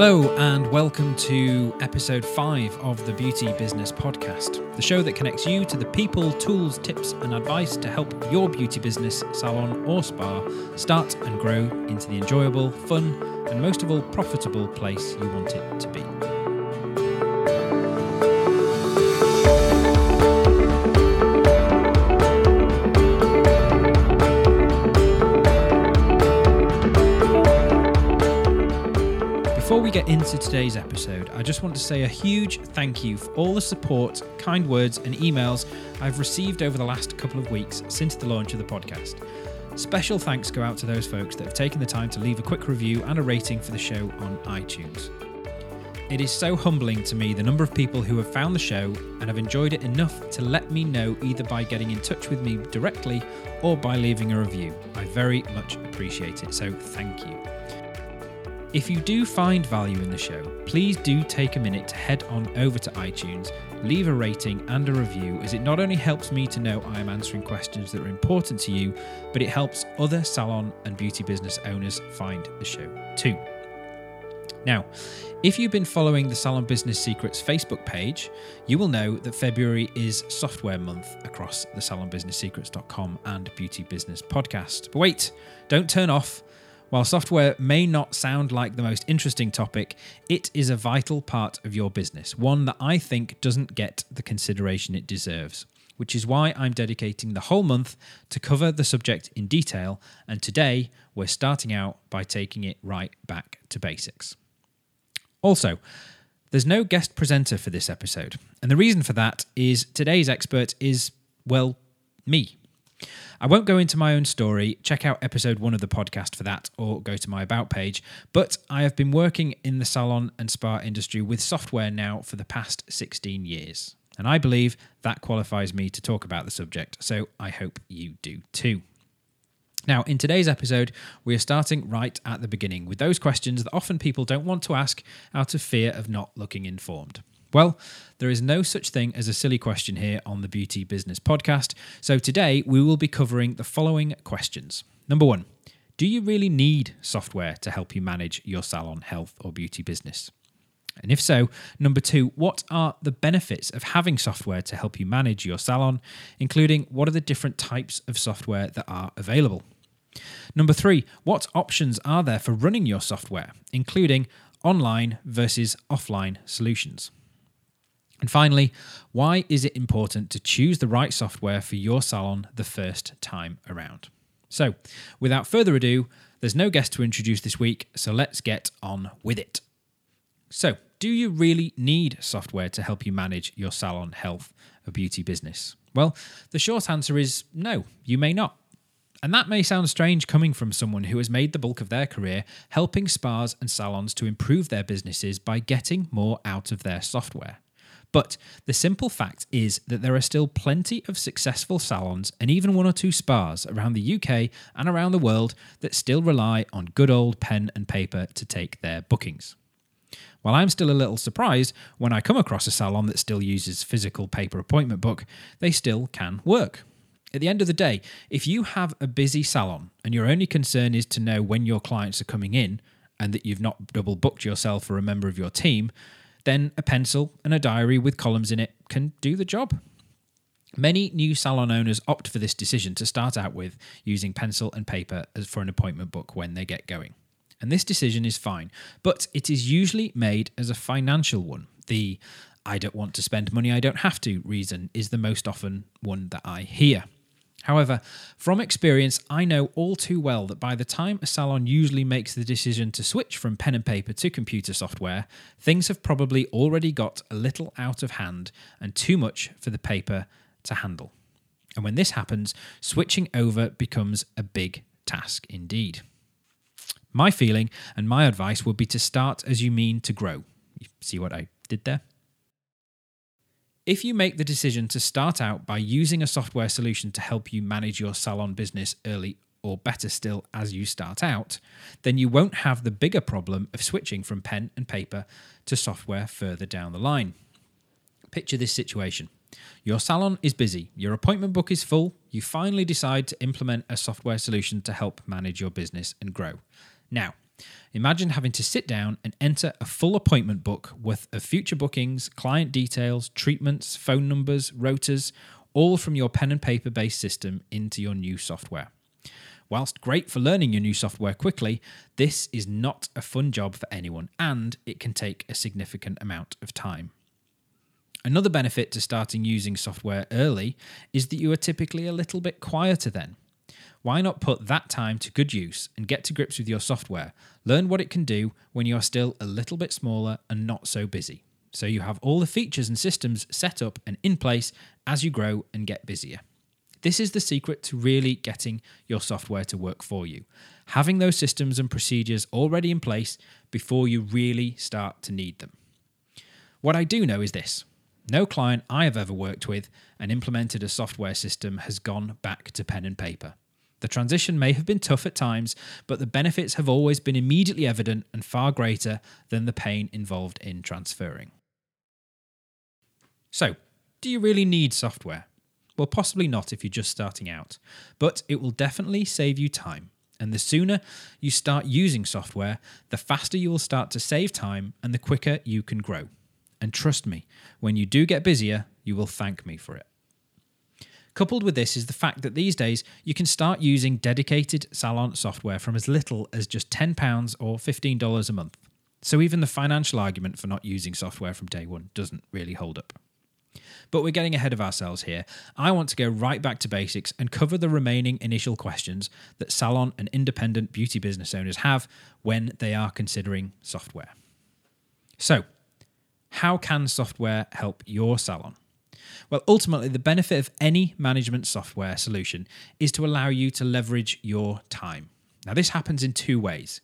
Hello, and welcome to episode 5 of the Beauty Business Podcast, the show that connects you to the people, tools, tips, and advice to help your beauty business, salon, or spa start and grow into the enjoyable, fun, and most of all, profitable place you want it to be. Into today's episode, I just want to say a huge thank you for all the support, kind words, and emails I've received over the last couple of weeks since the launch of the podcast. Special thanks go out to those folks that have taken the time to leave a quick review and a rating for the show on iTunes. It is so humbling to me the number of people who have found the show and have enjoyed it enough to let me know either by getting in touch with me directly or by leaving a review. I very much appreciate it, so thank you. If you do find value in the show, please do take a minute to head on over to iTunes, leave a rating and a review, as it not only helps me to know I am answering questions that are important to you, but it helps other salon and beauty business owners find the show too. Now, if you've been following the Salon Business Secrets Facebook page, you will know that February is software month across the salonbusinesssecrets.com and Beauty Business podcast. But wait, don't turn off. While software may not sound like the most interesting topic, it is a vital part of your business, one that I think doesn't get the consideration it deserves, which is why I'm dedicating the whole month to cover the subject in detail, and today we're starting out by taking it right back to basics. Also, there's no guest presenter for this episode, and the reason for that is today's expert is, well, me. I won't go into my own story. Check out episode one of the podcast for that or go to my About page. But I have been working in the salon and spa industry with software now for the past 16 years. And I believe that qualifies me to talk about the subject. So I hope you do too. Now, in today's episode, we are starting right at the beginning with those questions that often people don't want to ask out of fear of not looking informed. Well, there is no such thing as a silly question here on the Beauty Business Podcast. So today we will be covering the following questions. Number one, do you really need software to help you manage your salon, health, or beauty business? And if so, number two, what are the benefits of having software to help you manage your salon, including what are the different types of software that are available? Number three, what options are there for running your software, including online versus offline solutions? And finally, why is it important to choose the right software for your salon the first time around? So, without further ado, there's no guest to introduce this week, so let's get on with it. So, do you really need software to help you manage your salon, health, or beauty business? Well, the short answer is no, you may not. And that may sound strange coming from someone who has made the bulk of their career helping spas and salons to improve their businesses by getting more out of their software. But the simple fact is that there are still plenty of successful salons and even one or two spas around the UK and around the world that still rely on good old pen and paper to take their bookings. While I'm still a little surprised when I come across a salon that still uses physical paper appointment book, they still can work. At the end of the day, if you have a busy salon and your only concern is to know when your clients are coming in and that you've not double booked yourself or a member of your team, then a pencil and a diary with columns in it can do the job. Many new salon owners opt for this decision to start out with using pencil and paper for an appointment book when they get going. And this decision is fine, but it is usually made as a financial one. The I don't want to spend money I don't have to reason is the most often one that I hear. However, from experience, I know all too well that by the time a salon usually makes the decision to switch from pen and paper to computer software, things have probably already got a little out of hand and too much for the paper to handle. And when this happens, switching over becomes a big task indeed. My feeling and my advice would be to start as you mean to grow. You see what I did there? If you make the decision to start out by using a software solution to help you manage your salon business early, or better still, as you start out, then you won't have the bigger problem of switching from pen and paper to software further down the line. Picture this situation. Your salon is busy, your appointment book is full, you finally decide to implement a software solution to help manage your business and grow. Now, Imagine having to sit down and enter a full appointment book worth of future bookings, client details, treatments, phone numbers, rotas, all from your pen and paper based system into your new software. Whilst great for learning your new software quickly, this is not a fun job for anyone and it can take a significant amount of time. Another benefit to starting using software early is that you are typically a little bit quieter then. Why not put that time to good use and get to grips with your software? Learn what it can do when you are still a little bit smaller and not so busy. So you have all the features and systems set up and in place as you grow and get busier. This is the secret to really getting your software to work for you. Having those systems and procedures already in place before you really start to need them. What I do know is this no client I have ever worked with and implemented a software system has gone back to pen and paper. The transition may have been tough at times, but the benefits have always been immediately evident and far greater than the pain involved in transferring. So, do you really need software? Well, possibly not if you're just starting out, but it will definitely save you time. And the sooner you start using software, the faster you will start to save time and the quicker you can grow. And trust me, when you do get busier, you will thank me for it. Coupled with this is the fact that these days you can start using dedicated Salon software from as little as just £10 or $15 a month. So even the financial argument for not using software from day one doesn't really hold up. But we're getting ahead of ourselves here. I want to go right back to basics and cover the remaining initial questions that salon and independent beauty business owners have when they are considering software. So, how can software help your salon? Well, ultimately, the benefit of any management software solution is to allow you to leverage your time. Now, this happens in two ways.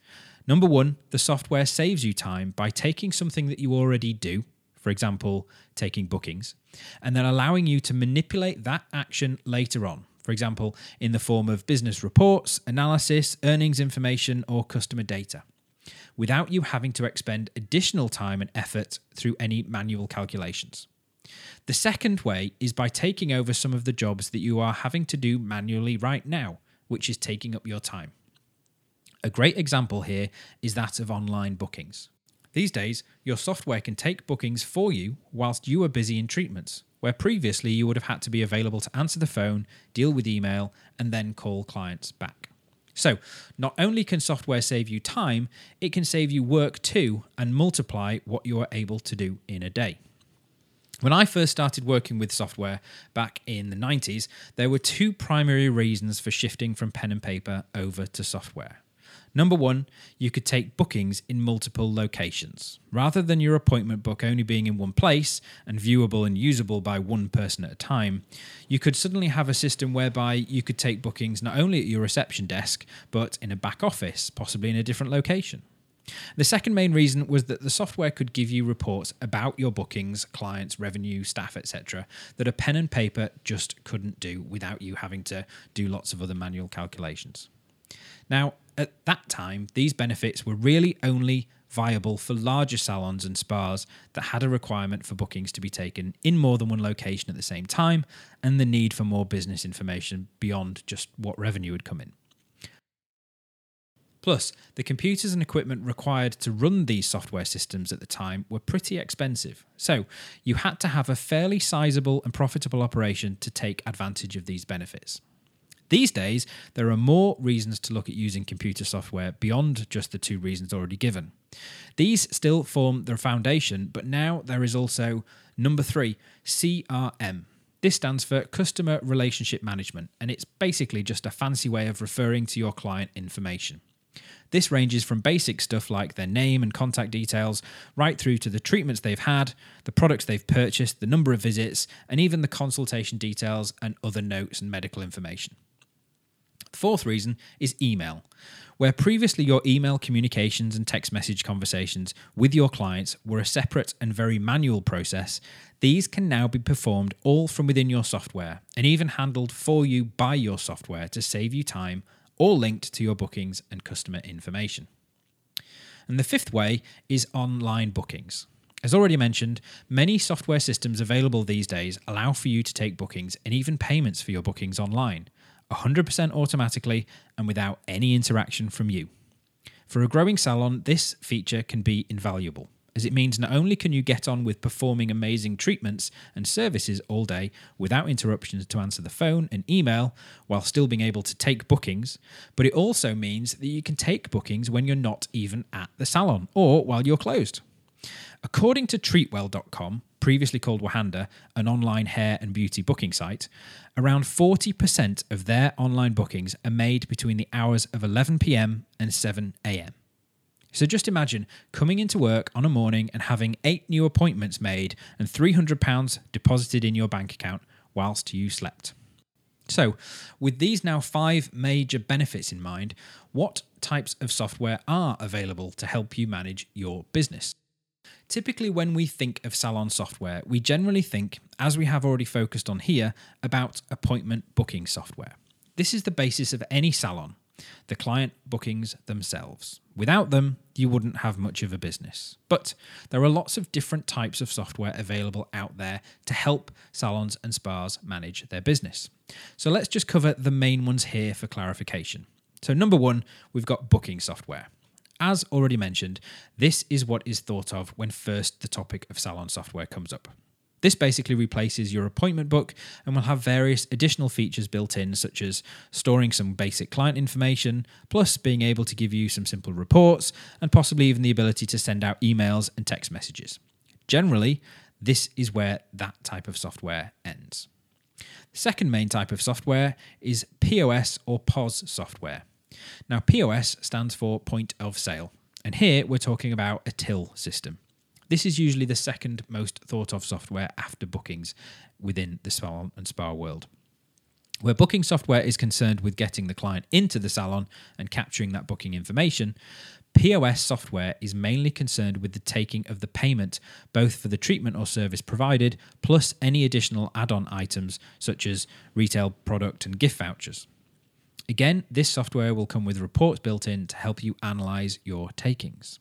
Number one, the software saves you time by taking something that you already do, for example, taking bookings, and then allowing you to manipulate that action later on, for example, in the form of business reports, analysis, earnings information, or customer data without you having to expend additional time and effort through any manual calculations. The second way is by taking over some of the jobs that you are having to do manually right now, which is taking up your time. A great example here is that of online bookings. These days, your software can take bookings for you whilst you are busy in treatments, where previously you would have had to be available to answer the phone, deal with email, and then call clients back. So, not only can software save you time, it can save you work too and multiply what you are able to do in a day. When I first started working with software back in the 90s, there were two primary reasons for shifting from pen and paper over to software. Number one, you could take bookings in multiple locations. Rather than your appointment book only being in one place and viewable and usable by one person at a time, you could suddenly have a system whereby you could take bookings not only at your reception desk, but in a back office, possibly in a different location. The second main reason was that the software could give you reports about your bookings, clients, revenue, staff, etc., that a pen and paper just couldn't do without you having to do lots of other manual calculations. Now, at that time, these benefits were really only viable for larger salons and spas that had a requirement for bookings to be taken in more than one location at the same time and the need for more business information beyond just what revenue would come in. Plus, the computers and equipment required to run these software systems at the time were pretty expensive, so you had to have a fairly sizable and profitable operation to take advantage of these benefits. These days, there are more reasons to look at using computer software beyond just the two reasons already given. These still form the foundation, but now there is also number three CRM. This stands for Customer Relationship Management, and it's basically just a fancy way of referring to your client information. This ranges from basic stuff like their name and contact details, right through to the treatments they've had, the products they've purchased, the number of visits, and even the consultation details and other notes and medical information. The fourth reason is email. Where previously your email communications and text message conversations with your clients were a separate and very manual process, these can now be performed all from within your software and even handled for you by your software to save you time, all linked to your bookings and customer information. And the fifth way is online bookings. As already mentioned, many software systems available these days allow for you to take bookings and even payments for your bookings online. 100% automatically and without any interaction from you. For a growing salon, this feature can be invaluable as it means not only can you get on with performing amazing treatments and services all day without interruptions to answer the phone and email while still being able to take bookings, but it also means that you can take bookings when you're not even at the salon or while you're closed. According to treatwell.com, previously called Wahanda, an online hair and beauty booking site, around 40% of their online bookings are made between the hours of 11 pm and 7 am. So just imagine coming into work on a morning and having eight new appointments made and £300 deposited in your bank account whilst you slept. So, with these now five major benefits in mind, what types of software are available to help you manage your business? Typically, when we think of salon software, we generally think, as we have already focused on here, about appointment booking software. This is the basis of any salon the client bookings themselves. Without them, you wouldn't have much of a business. But there are lots of different types of software available out there to help salons and spas manage their business. So let's just cover the main ones here for clarification. So, number one, we've got booking software. As already mentioned, this is what is thought of when first the topic of salon software comes up. This basically replaces your appointment book and will have various additional features built in, such as storing some basic client information, plus being able to give you some simple reports, and possibly even the ability to send out emails and text messages. Generally, this is where that type of software ends. The second main type of software is POS or POS software. Now, POS stands for point of sale, and here we're talking about a till system. This is usually the second most thought of software after bookings within the salon and spa world. Where booking software is concerned with getting the client into the salon and capturing that booking information, POS software is mainly concerned with the taking of the payment, both for the treatment or service provided, plus any additional add on items such as retail product and gift vouchers. Again, this software will come with reports built in to help you analyze your takings.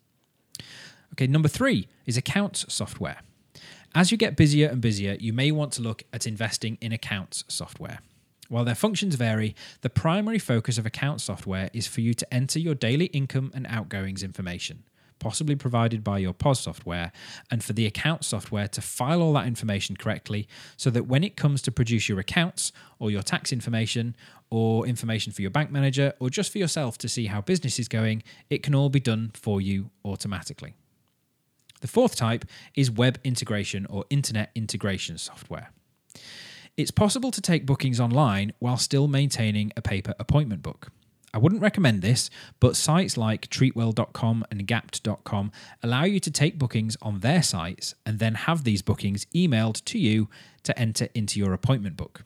Okay, number three is accounts software. As you get busier and busier, you may want to look at investing in accounts software. While their functions vary, the primary focus of account software is for you to enter your daily income and outgoings information, possibly provided by your POS software, and for the account software to file all that information correctly so that when it comes to produce your accounts or your tax information or information for your bank manager or just for yourself to see how business is going, it can all be done for you automatically. The fourth type is web integration or internet integration software. It's possible to take bookings online while still maintaining a paper appointment book. I wouldn't recommend this, but sites like treatwell.com and gappt.com allow you to take bookings on their sites and then have these bookings emailed to you to enter into your appointment book.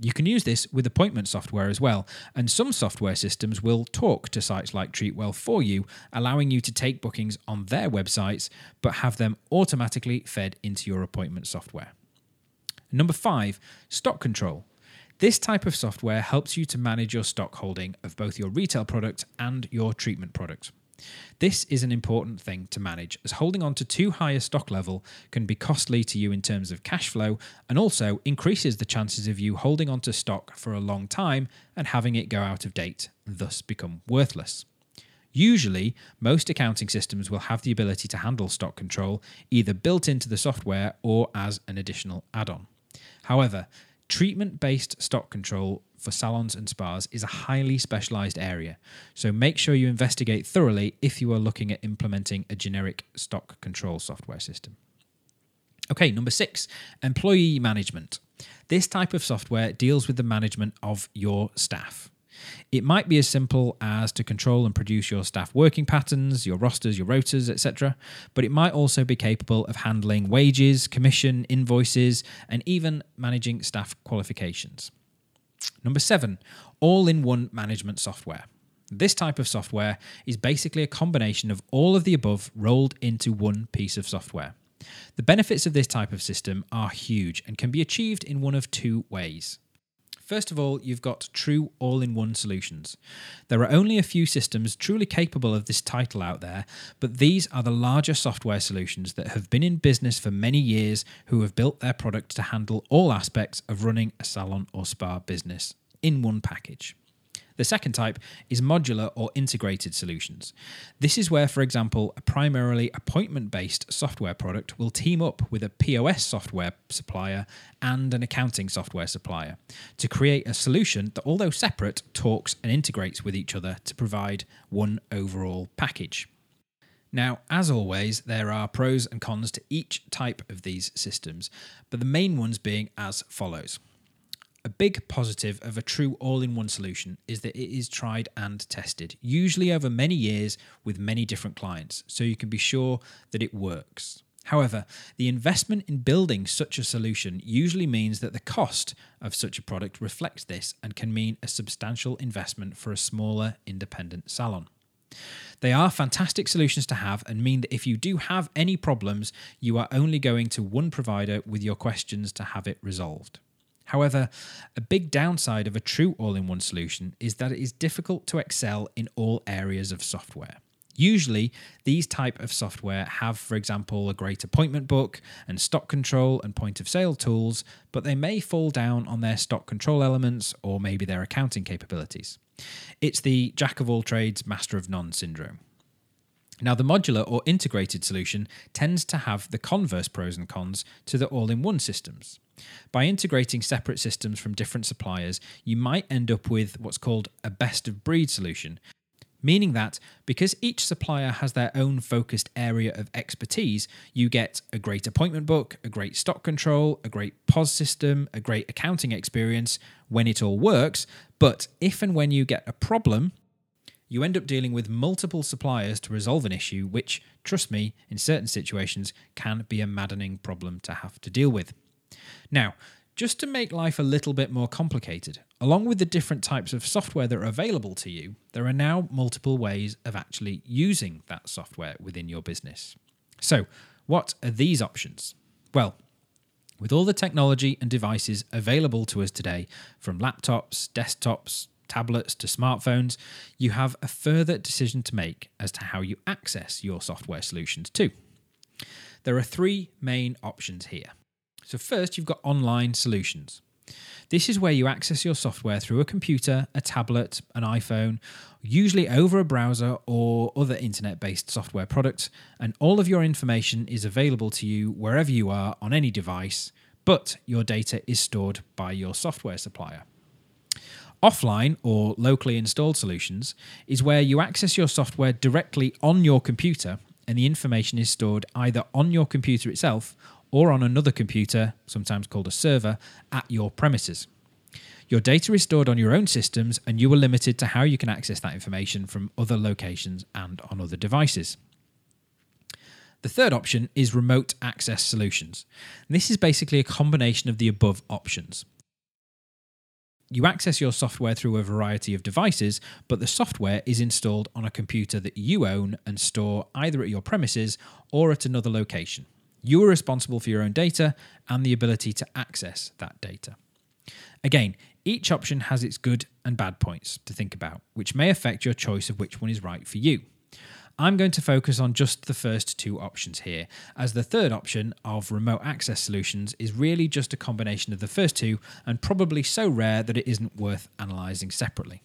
You can use this with appointment software as well, and some software systems will talk to sites like Treatwell for you, allowing you to take bookings on their websites but have them automatically fed into your appointment software. Number five, stock control. This type of software helps you to manage your stock holding of both your retail product and your treatment product. This is an important thing to manage as holding on to too high a stock level can be costly to you in terms of cash flow and also increases the chances of you holding on to stock for a long time and having it go out of date thus become worthless. Usually, most accounting systems will have the ability to handle stock control either built into the software or as an additional add on. However, treatment based stock control for salons and spas is a highly specialized area, so make sure you investigate thoroughly if you are looking at implementing a generic stock control software system. Okay, number six, employee management. This type of software deals with the management of your staff. It might be as simple as to control and produce your staff working patterns, your rosters, your rotas, etc., but it might also be capable of handling wages, commission, invoices, and even managing staff qualifications. Number seven, all in one management software. This type of software is basically a combination of all of the above rolled into one piece of software. The benefits of this type of system are huge and can be achieved in one of two ways. First of all, you've got true all in one solutions. There are only a few systems truly capable of this title out there, but these are the larger software solutions that have been in business for many years who have built their product to handle all aspects of running a salon or spa business in one package. The second type is modular or integrated solutions. This is where, for example, a primarily appointment based software product will team up with a POS software supplier and an accounting software supplier to create a solution that, although separate, talks and integrates with each other to provide one overall package. Now, as always, there are pros and cons to each type of these systems, but the main ones being as follows. A big positive of a true all in one solution is that it is tried and tested, usually over many years with many different clients, so you can be sure that it works. However, the investment in building such a solution usually means that the cost of such a product reflects this and can mean a substantial investment for a smaller independent salon. They are fantastic solutions to have and mean that if you do have any problems, you are only going to one provider with your questions to have it resolved. However, a big downside of a true all in one solution is that it is difficult to excel in all areas of software. Usually, these type of software have, for example, a great appointment book and stock control and point of sale tools, but they may fall down on their stock control elements or maybe their accounting capabilities. It's the jack of all trades, master of none syndrome. Now, the modular or integrated solution tends to have the converse pros and cons to the all in one systems. By integrating separate systems from different suppliers, you might end up with what's called a best of breed solution, meaning that because each supplier has their own focused area of expertise, you get a great appointment book, a great stock control, a great POS system, a great accounting experience when it all works. But if and when you get a problem, you end up dealing with multiple suppliers to resolve an issue, which, trust me, in certain situations can be a maddening problem to have to deal with. Now, just to make life a little bit more complicated, along with the different types of software that are available to you, there are now multiple ways of actually using that software within your business. So, what are these options? Well, with all the technology and devices available to us today, from laptops, desktops, tablets to smartphones, you have a further decision to make as to how you access your software solutions too. There are three main options here. So, first, you've got online solutions. This is where you access your software through a computer, a tablet, an iPhone, usually over a browser or other internet based software products, and all of your information is available to you wherever you are on any device, but your data is stored by your software supplier. Offline or locally installed solutions is where you access your software directly on your computer and the information is stored either on your computer itself or on another computer, sometimes called a server, at your premises. Your data is stored on your own systems, and you are limited to how you can access that information from other locations and on other devices. The third option is remote access solutions. This is basically a combination of the above options. You access your software through a variety of devices, but the software is installed on a computer that you own and store either at your premises or at another location. You are responsible for your own data and the ability to access that data. Again, each option has its good and bad points to think about, which may affect your choice of which one is right for you. I'm going to focus on just the first two options here, as the third option of remote access solutions is really just a combination of the first two and probably so rare that it isn't worth analysing separately.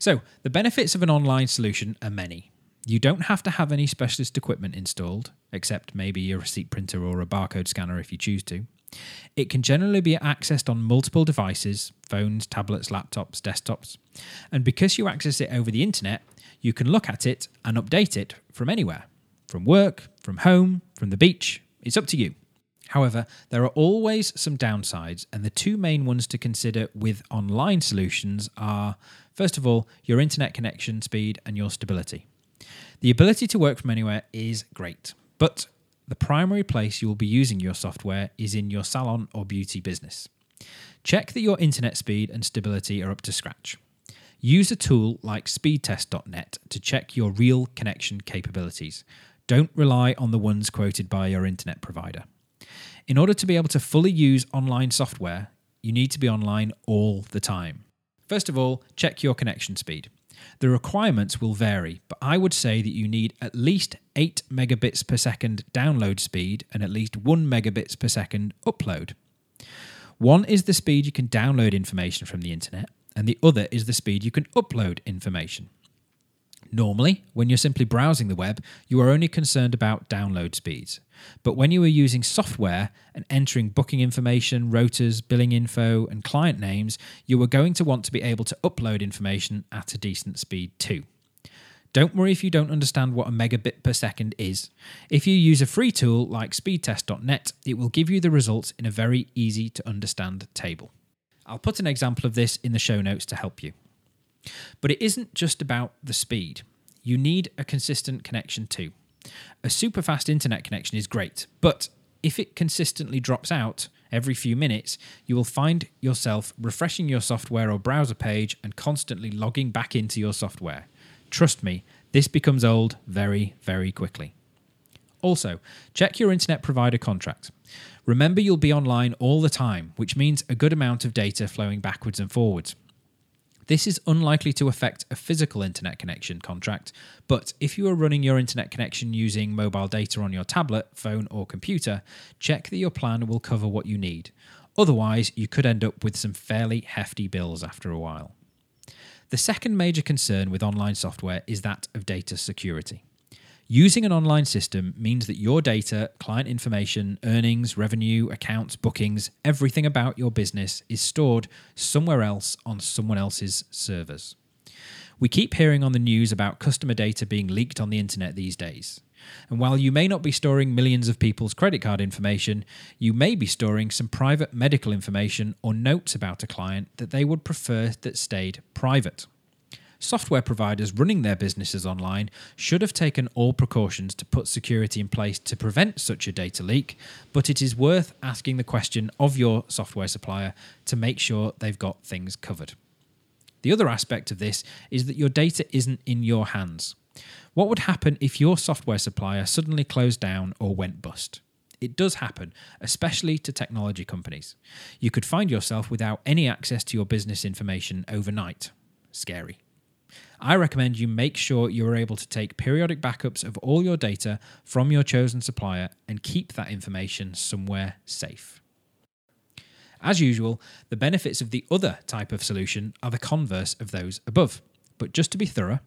So, the benefits of an online solution are many. You don't have to have any specialist equipment installed, except maybe a receipt printer or a barcode scanner if you choose to. It can generally be accessed on multiple devices phones, tablets, laptops, desktops. And because you access it over the internet, you can look at it and update it from anywhere from work, from home, from the beach. It's up to you. However, there are always some downsides, and the two main ones to consider with online solutions are first of all, your internet connection speed and your stability. The ability to work from anywhere is great, but the primary place you will be using your software is in your salon or beauty business. Check that your internet speed and stability are up to scratch. Use a tool like speedtest.net to check your real connection capabilities. Don't rely on the ones quoted by your internet provider. In order to be able to fully use online software, you need to be online all the time. First of all, check your connection speed. The requirements will vary, but I would say that you need at least 8 megabits per second download speed and at least 1 megabits per second upload. One is the speed you can download information from the internet, and the other is the speed you can upload information. Normally, when you're simply browsing the web, you are only concerned about download speeds. But when you are using software and entering booking information, rotas, billing info, and client names, you are going to want to be able to upload information at a decent speed too. Don't worry if you don't understand what a megabit per second is. If you use a free tool like speedtest.net, it will give you the results in a very easy to understand table. I'll put an example of this in the show notes to help you. But it isn't just about the speed. You need a consistent connection too. A super fast internet connection is great, but if it consistently drops out every few minutes, you will find yourself refreshing your software or browser page and constantly logging back into your software. Trust me, this becomes old very, very quickly. Also, check your internet provider contract. Remember, you'll be online all the time, which means a good amount of data flowing backwards and forwards. This is unlikely to affect a physical internet connection contract, but if you are running your internet connection using mobile data on your tablet, phone, or computer, check that your plan will cover what you need. Otherwise, you could end up with some fairly hefty bills after a while. The second major concern with online software is that of data security. Using an online system means that your data, client information, earnings, revenue, accounts, bookings, everything about your business is stored somewhere else on someone else's servers. We keep hearing on the news about customer data being leaked on the internet these days. And while you may not be storing millions of people's credit card information, you may be storing some private medical information or notes about a client that they would prefer that stayed private software providers running their businesses online should have taken all precautions to put security in place to prevent such a data leak, but it is worth asking the question of your software supplier to make sure they've got things covered. The other aspect of this is that your data isn't in your hands. What would happen if your software supplier suddenly closed down or went bust? It does happen, especially to technology companies. You could find yourself without any access to your business information overnight. Scary. I recommend you make sure you are able to take periodic backups of all your data from your chosen supplier and keep that information somewhere safe. As usual, the benefits of the other type of solution are the converse of those above. But just to be thorough,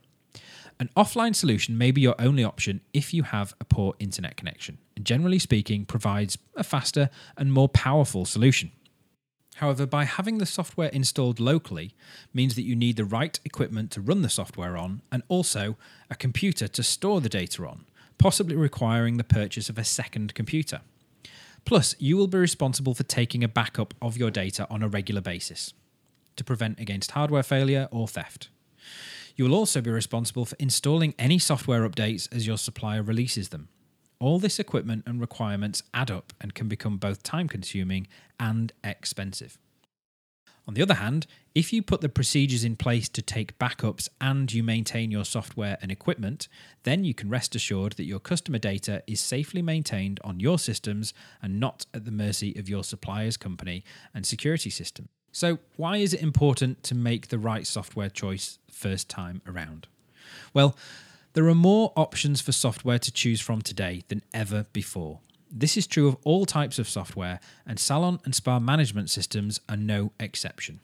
an offline solution may be your only option if you have a poor internet connection, and generally speaking, provides a faster and more powerful solution. However, by having the software installed locally means that you need the right equipment to run the software on and also a computer to store the data on, possibly requiring the purchase of a second computer. Plus, you will be responsible for taking a backup of your data on a regular basis to prevent against hardware failure or theft. You will also be responsible for installing any software updates as your supplier releases them. All this equipment and requirements add up and can become both time consuming and expensive. On the other hand, if you put the procedures in place to take backups and you maintain your software and equipment, then you can rest assured that your customer data is safely maintained on your systems and not at the mercy of your supplier's company and security system. So, why is it important to make the right software choice first time around? Well, there are more options for software to choose from today than ever before. This is true of all types of software, and salon and spa management systems are no exception.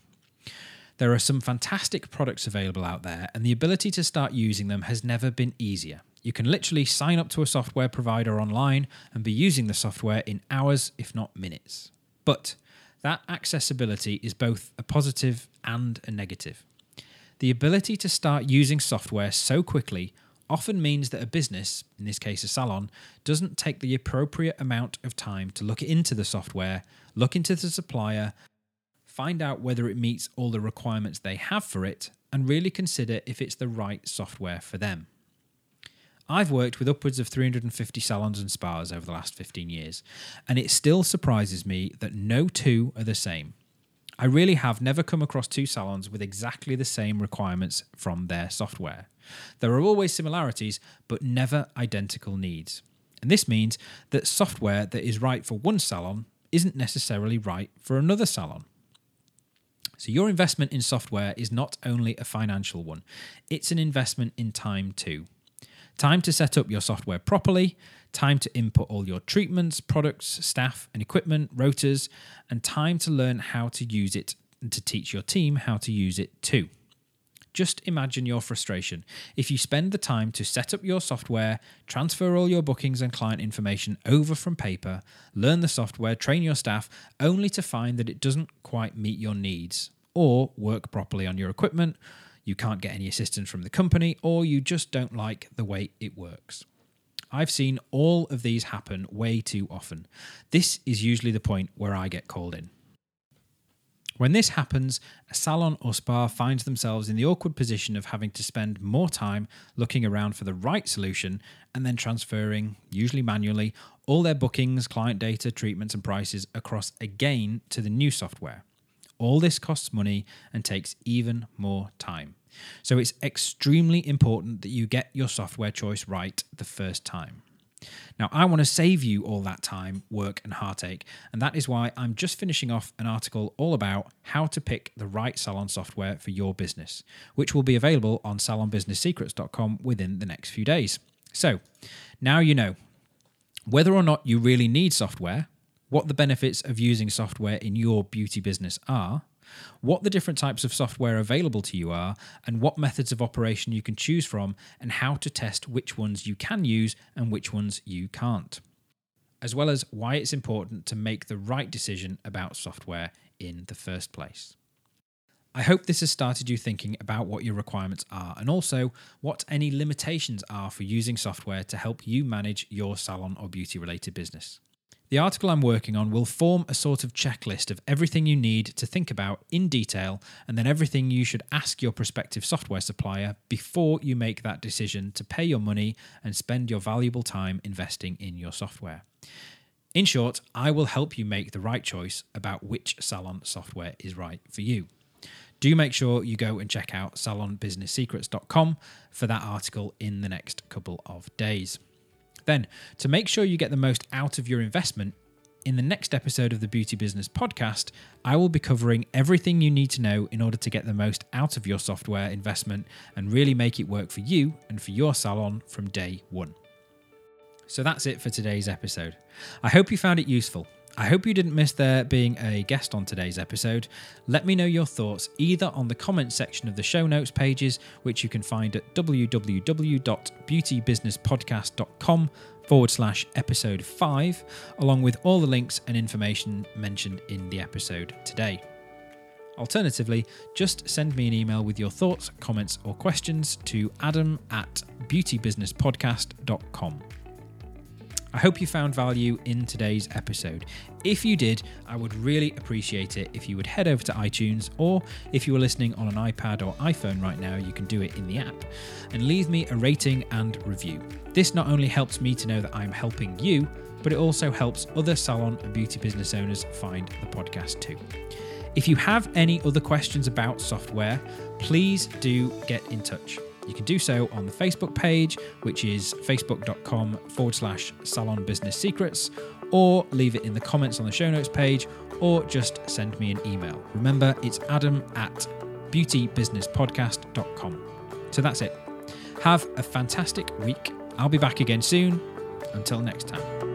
There are some fantastic products available out there, and the ability to start using them has never been easier. You can literally sign up to a software provider online and be using the software in hours, if not minutes. But that accessibility is both a positive and a negative. The ability to start using software so quickly often means that a business, in this case a salon, doesn't take the appropriate amount of time to look into the software, look into the supplier, find out whether it meets all the requirements they have for it, and really consider if it's the right software for them. I've worked with upwards of 350 salons and spas over the last 15 years, and it still surprises me that no two are the same. I really have never come across two salons with exactly the same requirements from their software. There are always similarities, but never identical needs. And this means that software that is right for one salon isn't necessarily right for another salon. So, your investment in software is not only a financial one, it's an investment in time too. Time to set up your software properly, time to input all your treatments, products, staff, and equipment, rotas, and time to learn how to use it and to teach your team how to use it too. Just imagine your frustration if you spend the time to set up your software, transfer all your bookings and client information over from paper, learn the software, train your staff, only to find that it doesn't quite meet your needs or work properly on your equipment, you can't get any assistance from the company, or you just don't like the way it works. I've seen all of these happen way too often. This is usually the point where I get called in. When this happens, a salon or spa finds themselves in the awkward position of having to spend more time looking around for the right solution and then transferring, usually manually, all their bookings, client data, treatments, and prices across again to the new software. All this costs money and takes even more time. So it's extremely important that you get your software choice right the first time. Now, I want to save you all that time, work, and heartache, and that is why I'm just finishing off an article all about how to pick the right salon software for your business, which will be available on salonbusinesssecrets.com within the next few days. So, now you know whether or not you really need software, what the benefits of using software in your beauty business are, what the different types of software available to you are, and what methods of operation you can choose from, and how to test which ones you can use and which ones you can't. As well as why it's important to make the right decision about software in the first place. I hope this has started you thinking about what your requirements are and also what any limitations are for using software to help you manage your salon or beauty related business. The article I'm working on will form a sort of checklist of everything you need to think about in detail and then everything you should ask your prospective software supplier before you make that decision to pay your money and spend your valuable time investing in your software. In short, I will help you make the right choice about which salon software is right for you. Do make sure you go and check out salonbusinesssecrets.com for that article in the next couple of days. Then, to make sure you get the most out of your investment, in the next episode of the Beauty Business Podcast, I will be covering everything you need to know in order to get the most out of your software investment and really make it work for you and for your salon from day one. So that's it for today's episode. I hope you found it useful. I hope you didn't miss there being a guest on today's episode. Let me know your thoughts either on the comments section of the show notes pages, which you can find at www.beautybusinesspodcast.com forward slash episode 5, along with all the links and information mentioned in the episode today. Alternatively, just send me an email with your thoughts, comments, or questions to adam at beautybusinesspodcast.com. I hope you found value in today's episode. If you did, I would really appreciate it if you would head over to iTunes, or if you are listening on an iPad or iPhone right now, you can do it in the app, and leave me a rating and review. This not only helps me to know that I'm helping you, but it also helps other salon and beauty business owners find the podcast too. If you have any other questions about software, please do get in touch. You can do so on the Facebook page, which is facebook.com forward slash salon business secrets, or leave it in the comments on the show notes page, or just send me an email. Remember, it's adam at beautybusinesspodcast.com. So that's it. Have a fantastic week. I'll be back again soon. Until next time.